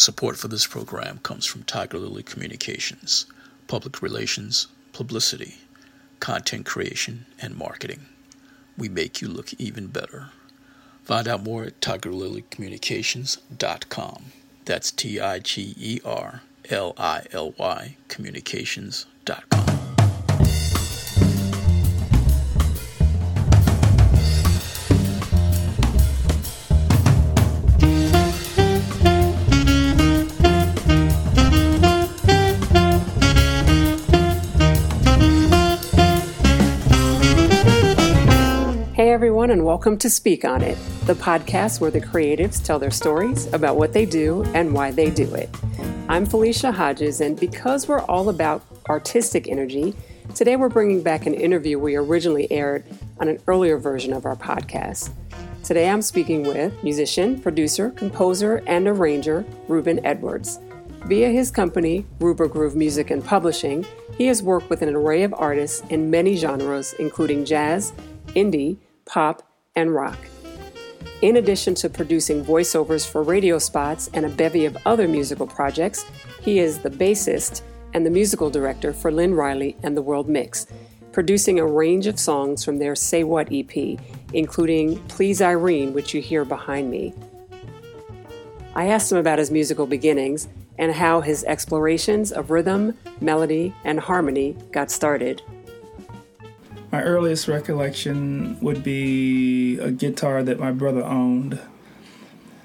Support for this program comes from Tiger Lily Communications, public relations, publicity, content creation, and marketing. We make you look even better. Find out more at tigerlilycommunications.com. That's T I G E R L I L Y communications.com. welcome to Speak On It, the podcast where the creatives tell their stories about what they do and why they do it. I'm Felicia Hodges, and because we're all about artistic energy, today we're bringing back an interview we originally aired on an earlier version of our podcast. Today I'm speaking with musician, producer, composer, and arranger Ruben Edwards. Via his company, Ruber Groove Music and Publishing, he has worked with an array of artists in many genres, including jazz, indie, pop, and rock. In addition to producing voiceovers for radio spots and a bevy of other musical projects, he is the bassist and the musical director for Lynn Riley and the World Mix, producing a range of songs from their Say What EP, including Please Irene, which you hear behind me. I asked him about his musical beginnings and how his explorations of rhythm, melody, and harmony got started. My earliest recollection would be a guitar that my brother owned.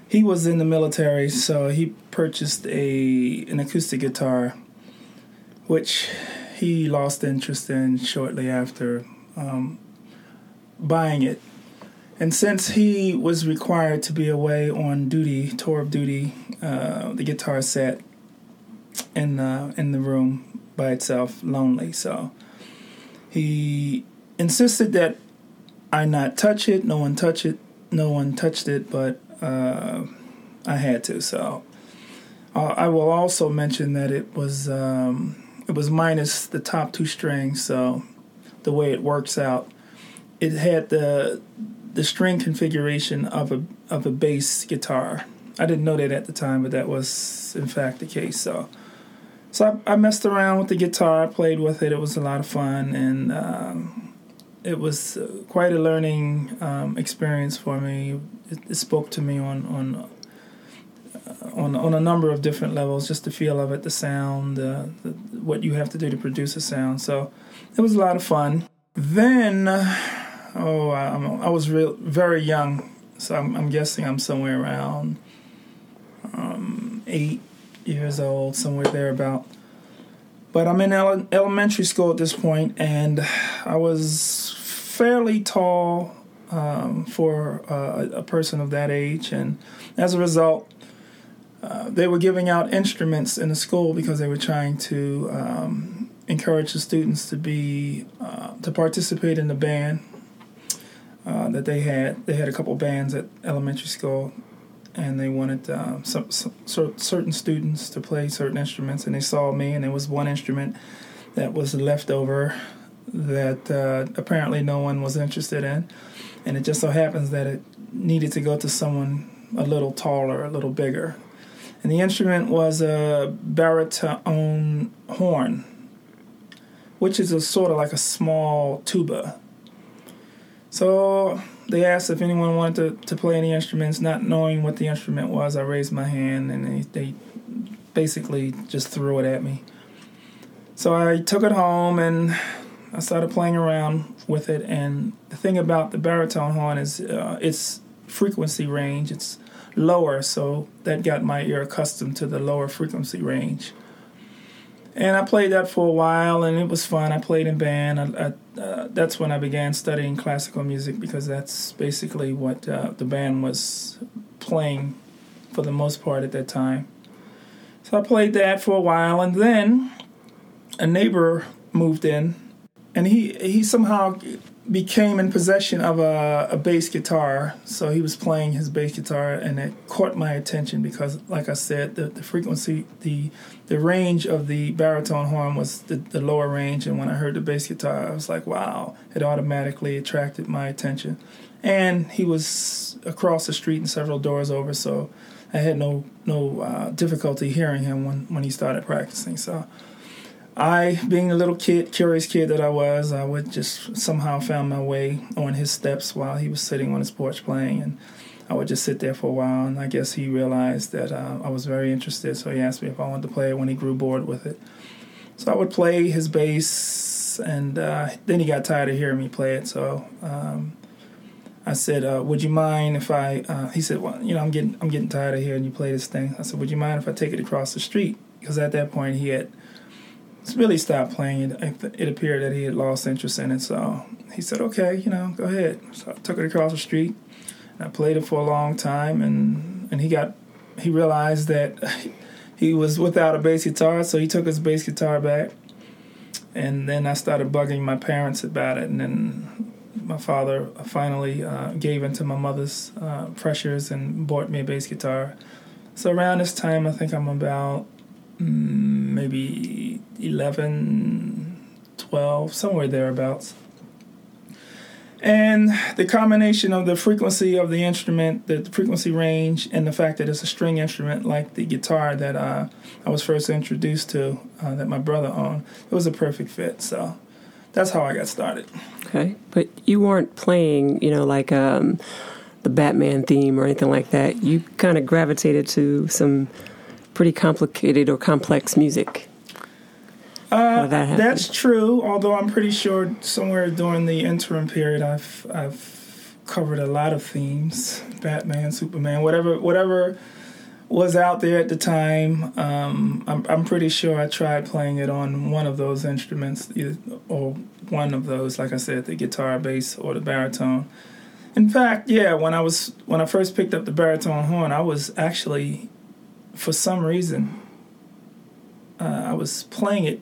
He was in the military, so he purchased a an acoustic guitar, which he lost interest in shortly after um, buying it. And since he was required to be away on duty, tour of duty, uh, the guitar sat in the in the room by itself, lonely. So he insisted that I not touch it. No one touch it. No one touched it, but uh, I had to. So uh, I will also mention that it was um, it was minus the top two strings. So the way it works out, it had the the string configuration of a of a bass guitar. I didn't know that at the time, but that was in fact the case. So. So I, I messed around with the guitar. I played with it. It was a lot of fun, and um, it was uh, quite a learning um, experience for me. It, it, spoke to me on on uh, on on a number of different levels. Just the feel of it, the sound, uh, the, what you have to do to produce a sound. So it was a lot of fun. Then, oh, I, I was real very young, so I'm, I'm guessing I'm somewhere around um, eight years old, somewhere thereabout. But I'm in ele- elementary school at this point, and I was fairly tall um, for uh, a person of that age, and as a result, uh, they were giving out instruments in the school because they were trying to um, encourage the students to be uh, to participate in the band uh, that they had. They had a couple bands at elementary school, and they wanted some, some, certain students to play certain instruments, and they saw me, and there was one instrument that was left over that uh, apparently no one was interested in, and it just so happens that it needed to go to someone a little taller, a little bigger, and the instrument was a baritone horn, which is a sort of like a small tuba. So they asked if anyone wanted to, to play any instruments, not knowing what the instrument was. I raised my hand and they, they basically just threw it at me. So I took it home and I started playing around with it. And the thing about the baritone horn is uh, its frequency range, it's lower, so that got my ear accustomed to the lower frequency range. And I played that for a while, and it was fun. I played in band. I, I, uh, that's when I began studying classical music because that's basically what uh, the band was playing for the most part at that time. So I played that for a while, and then a neighbor moved in, and he he somehow became in possession of a, a bass guitar. So he was playing his bass guitar, and it caught my attention because, like I said, the, the frequency, the the range of the baritone horn was the, the lower range. And when I heard the bass guitar, I was like, wow! It automatically attracted my attention. And he was across the street and several doors over, so I had no no uh, difficulty hearing him when when he started practicing. So. I, being a little kid, curious kid that I was, I would just somehow found my way on his steps while he was sitting on his porch playing, and I would just sit there for a while. And I guess he realized that uh, I was very interested, so he asked me if I wanted to play it when he grew bored with it. So I would play his bass, and uh, then he got tired of hearing me play it. So um, I said, uh, "Would you mind if I?" Uh, he said, "Well, you know, I'm getting I'm getting tired of hearing you play this thing." I said, "Would you mind if I take it across the street?" Because at that point he had really stopped playing it. It appeared that he had lost interest in it. So he said, "Okay, you know, go ahead." So I took it across the street. And I played it for a long time, and and he got he realized that he was without a bass guitar, so he took his bass guitar back. And then I started bugging my parents about it, and then my father finally uh, gave into my mother's uh, pressures and bought me a bass guitar. So around this time, I think I'm about mm, maybe 11, 12, somewhere thereabouts. And the combination of the frequency of the instrument, the frequency range, and the fact that it's a string instrument like the guitar that uh, I was first introduced to, uh, that my brother owned, it was a perfect fit. So that's how I got started. Okay, but you weren't playing, you know, like um, the Batman theme or anything like that. You kind of gravitated to some pretty complicated or complex music. Uh, that that's true. Although I'm pretty sure somewhere during the interim period, I've I've covered a lot of themes: Batman, Superman, whatever whatever was out there at the time. Um, I'm I'm pretty sure I tried playing it on one of those instruments, either, or one of those, like I said, the guitar, bass, or the baritone. In fact, yeah, when I was when I first picked up the baritone horn, I was actually, for some reason, uh, I was playing it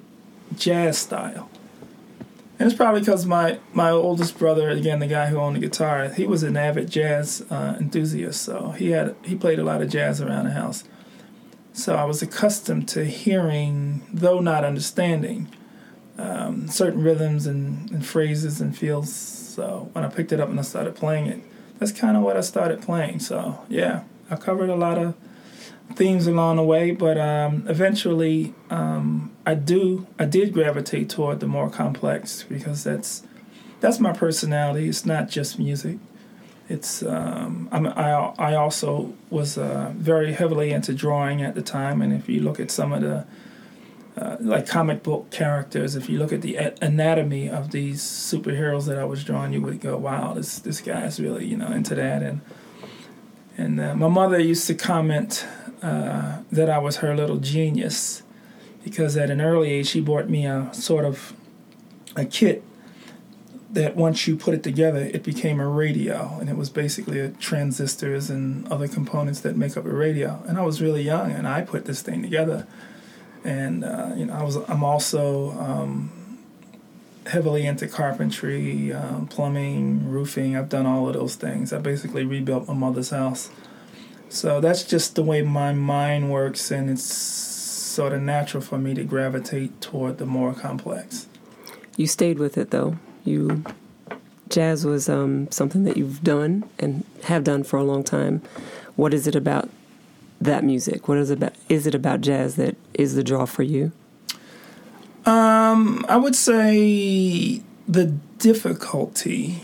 jazz style. And it's probably because my, my oldest brother, again, the guy who owned the guitar, he was an avid jazz uh, enthusiast. So he had he played a lot of jazz around the house. So I was accustomed to hearing, though not understanding, um, certain rhythms and, and phrases and feels. So when I picked it up and I started playing it, that's kind of what I started playing. So yeah, I covered a lot of themes along the way, but um, eventually um, I do I did gravitate toward the more complex because that's that's my personality. It's not just music. It's um, i I also was uh, very heavily into drawing at the time, and if you look at some of the uh, like comic book characters, if you look at the anatomy of these superheroes that I was drawing, you would go, "Wow, this this guy's really you know into that." And and uh, my mother used to comment uh, that I was her little genius. Because at an early age she bought me a sort of a kit that once you put it together it became a radio. And it was basically transistors and other components that make up a radio. And I was really young and I put this thing together. And uh, you know I was I'm also um, heavily into carpentry, um, plumbing, roofing. I've done all of those things. I basically rebuilt my mother's house so that's just the way my mind works, and it's sort of natural for me to gravitate toward the more complex. You stayed with it though. You jazz was um, something that you've done and have done for a long time. What is it about that music? What is it about? Is it about jazz that is the draw for you? Um, I would say the difficulty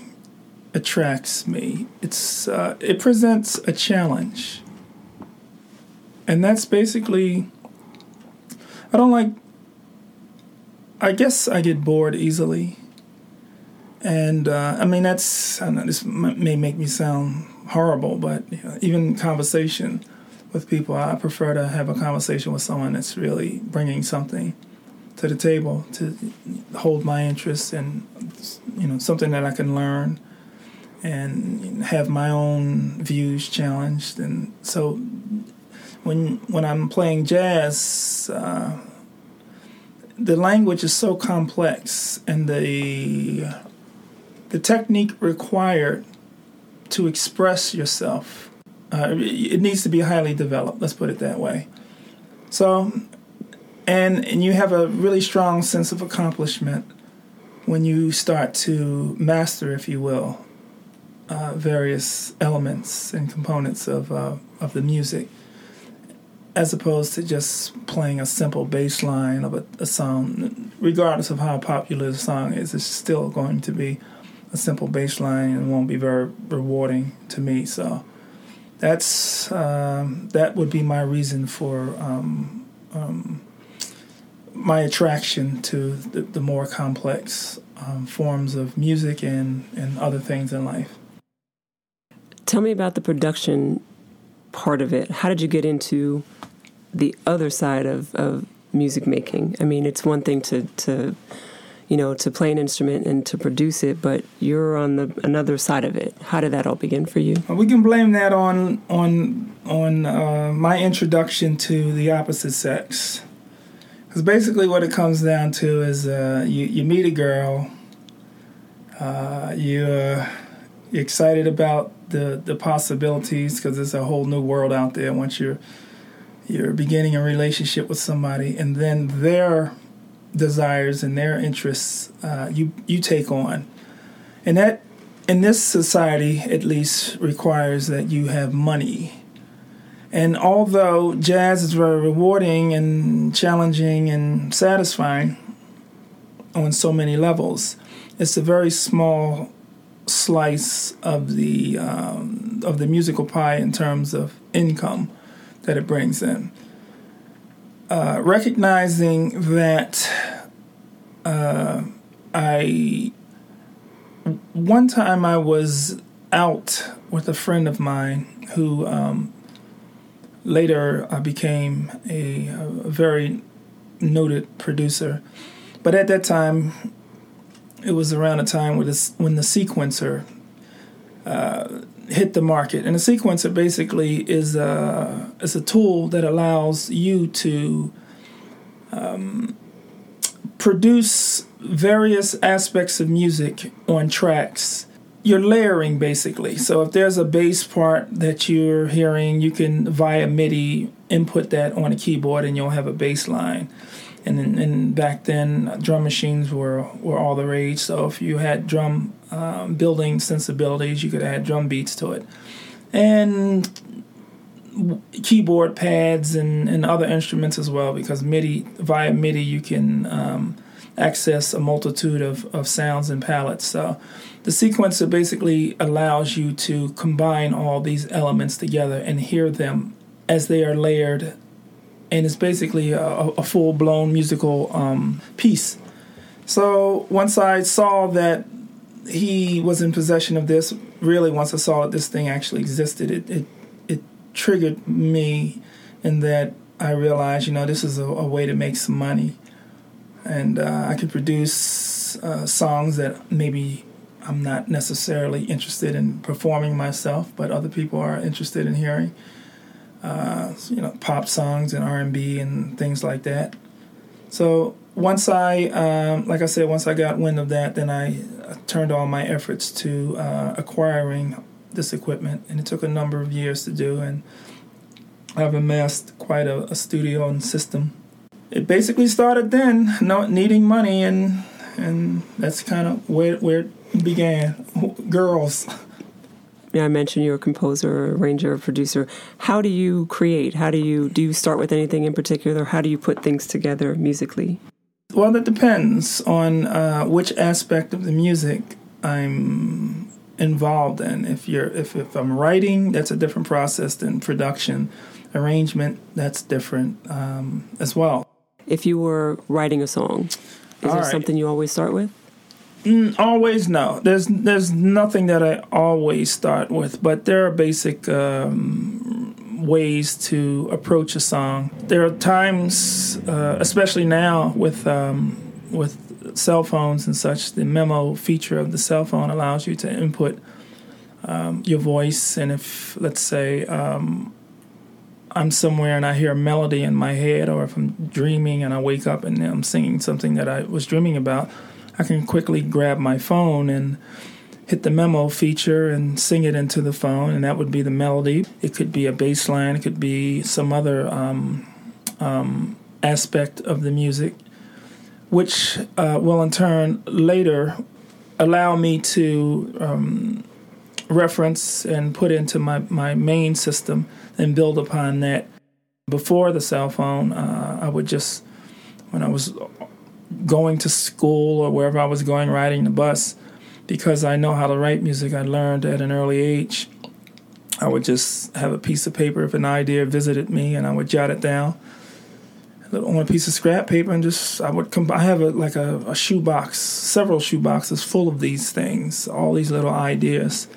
attracts me. It's uh, it presents a challenge, and that's basically. I don't like. I guess I get bored easily, and uh, I mean that's. I know this may make me sound horrible, but you know, even conversation with people, I prefer to have a conversation with someone that's really bringing something to the table to hold my interest and you know something that I can learn and have my own views challenged. And so when when I'm playing jazz, uh, the language is so complex, and the the technique required to express yourself uh, it needs to be highly developed. Let's put it that way. So, and and you have a really strong sense of accomplishment when you start to master, if you will, uh, various elements and components of uh, of the music. as opposed to just playing a simple bass line of a, a song. Regardless of how popular the song is, it's still going to be a simple bass line and won't be very rewarding to me. So that's um, that would be my reason for um, um, my attraction to the, the more complex um, forms of music and, and other things in life. Tell me about the production part of it. How did you get into the other side of, of music making? I mean, it's one thing to, to you know, to play an instrument and to produce it, but you're on the another side of it. How did that all begin for you? We can blame that on on on uh, my introduction to the opposite sex, because basically what it comes down to is uh, you you meet a girl, uh, you're, you're excited about the the possibilities because there's a whole new world out there once you're you're beginning a relationship with somebody, and then they're desires and their interests uh, you you take on, and that in this society at least requires that you have money. And although jazz is very rewarding and challenging and satisfying on so many levels, it's a very small slice of the um, of the musical pie in terms of income that it brings in. Uh, recognizing that uh, I one time I was out with a friend of mine who um, later uh, became a, a, very noted producer, but at that time it was around a time when, this, when the sequencer uh, hit the market. And a sequencer basically is a is a tool that allows you to um, produce various aspects of music on tracks. You're layering basically. So if there's a bass part that you're hearing, you can via MIDI input that on a keyboard, and you'll have a bass line. And, and back then, drum machines were, were all the rage. So if you had drum um, building sensibilities, you could add drum beats to it. And keyboard pads and, and other instruments as well, because MIDI via MIDI you can um, access a multitude of, of sounds and palettes. So the sequencer basically allows you to combine all these elements together and hear them as they are layered, and it's basically a, a full blown musical um, piece. So once I saw that he was in possession of this. Really, once I saw that this thing actually existed, it it, it triggered me in that I realized, you know, this is a, a way to make some money, and uh, I could produce uh, songs that maybe I'm not necessarily interested in performing myself, but other people are interested in hearing. Uh, you know, pop songs and R&B and things like that. So once I, um, like I said, once I got wind of that, then I turned all my efforts to uh, acquiring this equipment, and it took a number of years to do. And I've amassed quite a, a studio and system. It basically started then, not needing money, and and that's kind of where where it began. Girls. I mentioned you're a composer, arranger, producer. How do you create? How do you do you start with anything in particular? How do you put things together musically? Well, that depends on uh, which aspect of the music I'm involved in. If you're if, if I'm writing, that's a different process than production. Arrangement, that's different um, as well. If you were writing a song, is All there right. something you always start with? Mm, always no. There's there's nothing that I always start with, but there are basic um, ways to approach a song. There are times, uh, especially now with um, with cell phones and such, the memo feature of the cell phone allows you to input um, your voice. And if, let's say, um, I'm somewhere and I hear a melody in my head, or if I'm dreaming and I wake up and I'm singing something that I was dreaming about, I can quickly grab my phone and hit the memo feature and sing it into the phone, and that would be the melody. It could be a bass line, it could be some other um, um, aspect of the music, which uh, will in turn later allow me to um, reference and put into my, my main system and build upon that. Before the cell phone, uh, I would just, when I was going to school or wherever I was going, riding the bus, because I know how to write music, I learned at an early age. I would just have a piece of paper if an idea visited me, and I would jot it down on a piece of scrap paper, and just I would come. I have a, like a, a shoebox, several shoe boxes full of these things, all these little ideas.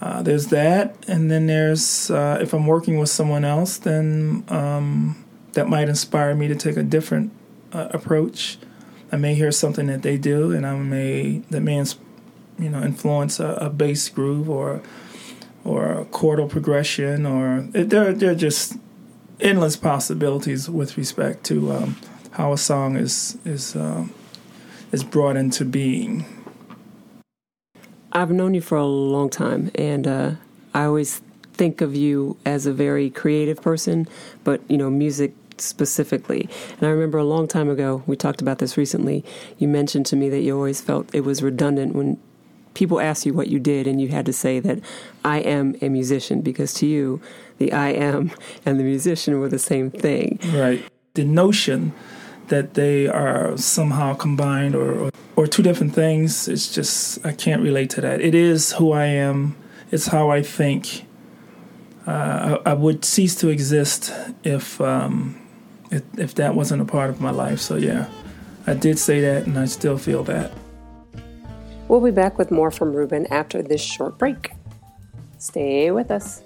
Uh, there's that, and then there's uh, if I'm working with someone else, then um, that might inspire me to take a different uh, approach. I may hear something that they do, and I may that may you know influence a, a bass groove or or a chordal progression, or they're they're just endless possibilities with respect to um, how a song is is um, is brought into being. I've known you for a long time, and uh, I always think of you as a very creative person, but you know, music specifically. And I remember a long time ago, we talked about this recently. You mentioned to me that you always felt it was redundant when people asked you what you did, and you had to say that I am a musician because to you, the I am and the musician were the same thing. Right. The notion that they are somehow combined or, or, or two different things, it's just, I can't relate to that. It is who I am, it's how I think. Uh, I, I, would cease to exist if, um, if if that wasn't a part of my life. So yeah, I did say that, and I still feel that. We'll be back with more from Ruben after this short break. Stay with us.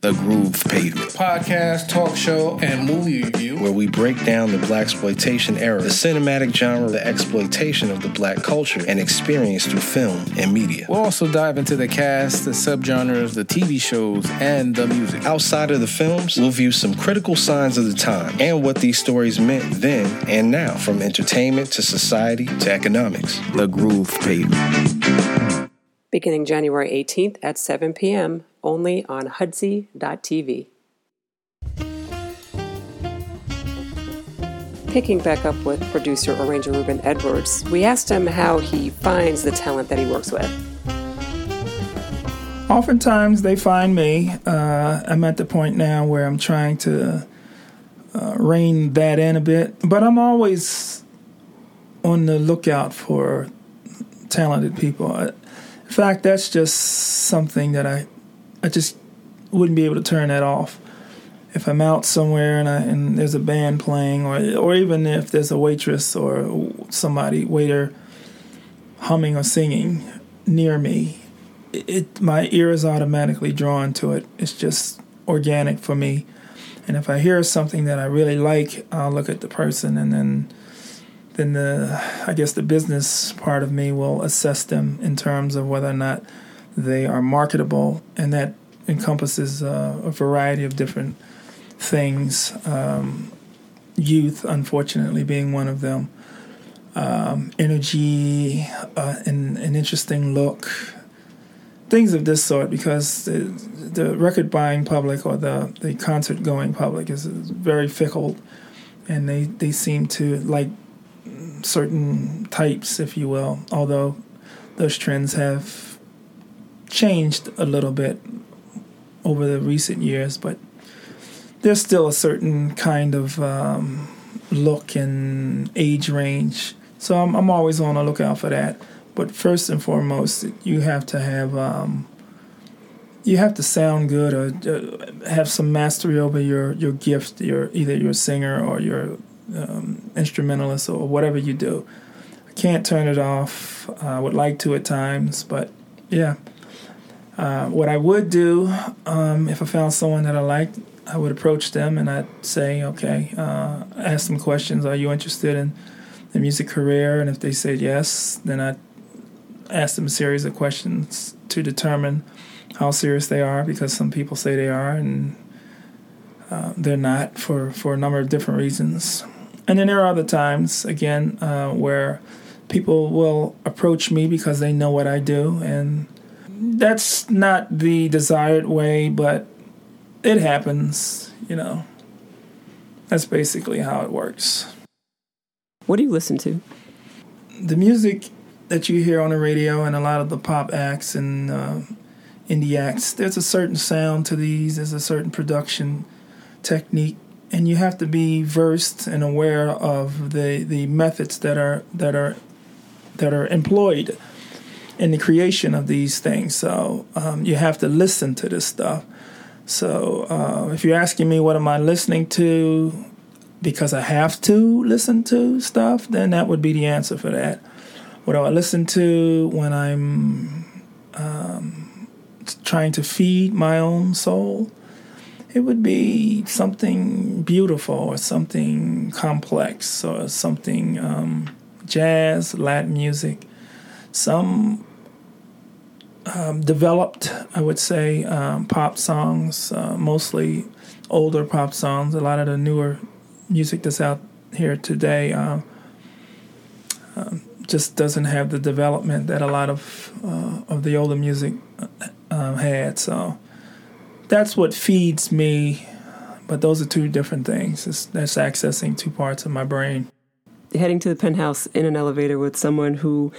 The Groove Pavement. Podcast, talk show, and movie review. Where we break down the blaxploitation era, the cinematic genre, the exploitation of the black culture and experience through film and media. We'll also dive into the cast, the subgenres, the TV shows, and the music. Outside of the films, we'll view some critical signs of the time and what these stories meant then and now, from entertainment to society to economics. The Groove Pavement. Beginning January 18th at 7 p.m only on Hudsy.tv. Picking back up with producer arranger Ruben Edwards, we asked him how he finds the talent that he works with. Oftentimes they find me. Uh, I'm at the point now where I'm trying to uh, rein that in a bit, but I'm always on the lookout for talented people. In fact, that's just something that I I just wouldn't be able to turn that off. If I'm out somewhere and I, and there's a band playing, or or even if there's a waitress or somebody waiter humming or singing near me, it, it my ear is automatically drawn to it. It's just organic for me. And if I hear something that I really like, I'll look at the person and then then the I guess the business part of me will assess them in terms of whether or not they are marketable, and that encompasses uh, a variety of different things. Um, youth, unfortunately, being one of them. Um, energy, uh, an, an interesting look, things of this sort, because the, the record buying public or the, the concert going public is, is very fickle, and they, they seem to like certain types, if you will, although those trends have changed a little bit over the recent years, but there's still a certain kind of um, look and age range. So I'm, I'm always on the lookout for that. But first and foremost, you have to have um, you have to sound good or uh, have some mastery over your your gift. Your either your singer or your um, instrumentalist or whatever you do. I can't turn it off. I would like to at times, but yeah, uh, what I would do um, if I found someone that I liked, I would approach them and I'd say, okay, uh, ask them questions. Are you interested in the music career? And if they said yes, then I'd ask them a series of questions to determine how serious they are because some people say they are and uh, they're not for, for a number of different reasons. And then there are other times, again, uh, where people will approach me because they know what I do and that's not the desired way, but it happens, you know. That's basically how it works. What do you listen to? The music that you hear on the radio and a lot of the pop acts and uh, in the acts. There's a certain sound to these. There's a certain production technique, and you have to be versed and aware of the the methods that are that are that are employed in the creation of these things. So um, you have to listen to this stuff. So uh, if you're asking me what am I listening to because I have to listen to stuff, then that would be the answer for that. What do I listen to when I'm um, trying to feed my own soul? It would be something beautiful or something complex or something um, jazz, Latin music, some um, developed, I would say, um, pop songs, uh, mostly older pop songs. A lot of the newer music that's out here today uh, um, just doesn't have the development that a lot of uh, of the older music uh, had. So that's what feeds me. But those are two different things. It's, that's accessing two parts of my brain. Heading to the penthouse in an elevator with someone who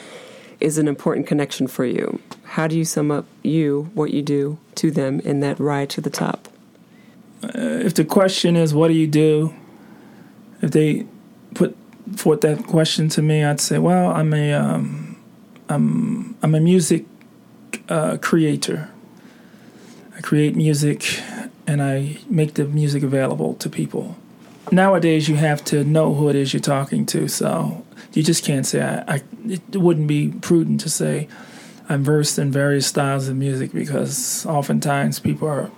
is an important connection for you. How do you sum up you, what you do to them in that ride to the top? Uh, if the question is, what do you do? If they put forth that question to me, I'd say, well, I'm a, um, I'm, I'm a music uh, creator. I create music and I make the music available to people. Nowadays, you have to know who it is you're talking to, so you just can't say I, I, it wouldn't be prudent to say I'm versed in various styles of music because oftentimes people are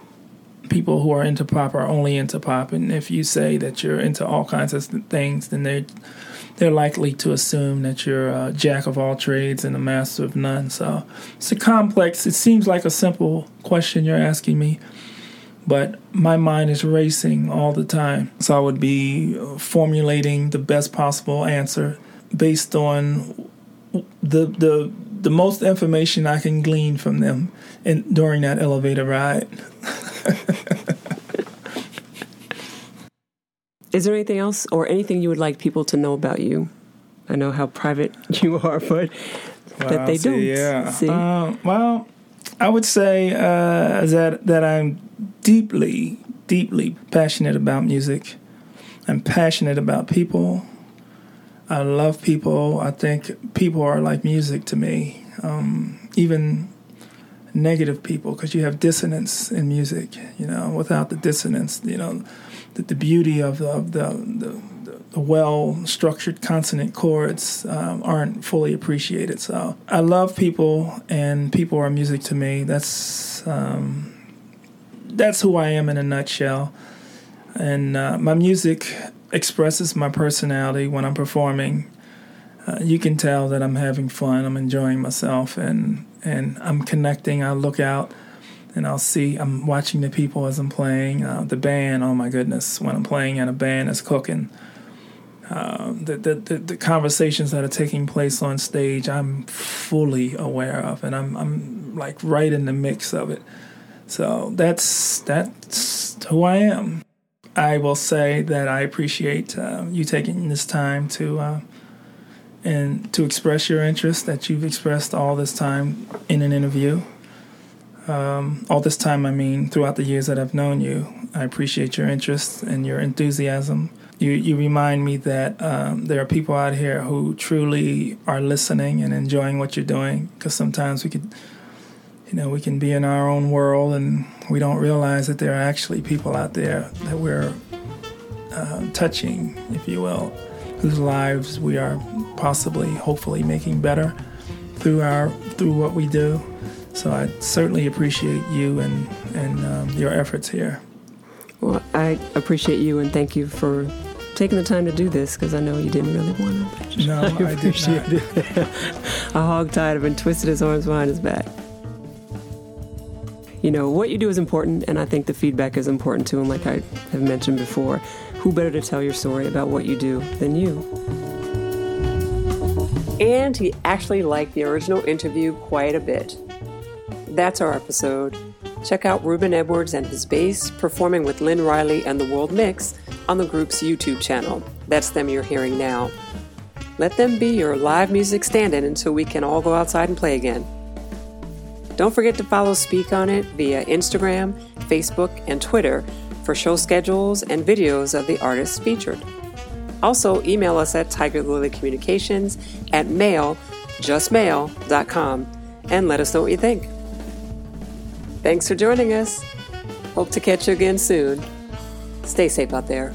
people who are into pop are only into pop. And if you say that you're into all kinds of things then they they're likely to assume that you're a jack of all trades and a master of none. So it's a complex it seems like a simple question you're asking me but my mind is racing all the time. So i would be formulating the best possible answer based on the the the most information I can glean from them in during that elevator ride. Is there anything else or anything you would like people to know about you? I know how private you are, but well, that they see, don't. Yeah. See? Uh, well, I would say uh, that that I'm deeply, deeply passionate about music. I'm passionate about people. I love people. I think people are like music to me. Um, even negative people, because you have dissonance in music. You know, without the dissonance, you know, the, the beauty of the, of the, the, the well structured consonant chords um, aren't fully appreciated. So I love people, and people are music to me. That's um, that's who I am in a nutshell. And uh, my music expresses my personality when I'm performing. Uh, you can tell that I'm having fun. I'm enjoying myself, and and I'm connecting. I look out, and I'll see. I'm watching the people as I'm playing. Uh, the band. Oh my goodness! When I'm playing and a band is cooking. Uh, the, the, the, the conversations that are taking place on stage, I'm fully aware of, and I'm I'm like right in the mix of it. So that's that's who I am. I will say that I appreciate uh, you taking this time to uh, and to express your interest that you've expressed all this time in an interview. Um, all this time, I mean, throughout the years that I've known you, I appreciate your interest and your enthusiasm. You you remind me that um, there are people out here who truly are listening and enjoying what you're doing. Because sometimes we could you know, we can be in our own world and we don't realize that there are actually people out there that we're uh, touching, if you will, whose lives we are possibly, hopefully, making better through our through what we do. So I certainly appreciate you and and um, your efforts here. Well, I appreciate you and thank you for taking the time to do this because I know you didn't really want to. No, I, I appreciate it. a hog tied him and twisted his arms behind his back you know, what you do is important, and I think the feedback is important too. And like I have mentioned before, who better to tell your story about what you do than you? And he actually liked the original interview quite a bit. That's our episode. Check out Ruben Edwards and his bass performing with Lynn Riley and the World Mix on the group's YouTube channel. That's them you're hearing now. Let them be your live music stand in until we can all go outside and play again. Don't forget to follow Speak On It via Instagram, Facebook, and Twitter for show schedules and videos of the artists featured. Also, email us at Tiger Lily Communications at mail, justmail.com, and let us know what you think. Thanks for joining us. Hope to catch you again soon. Stay safe out there.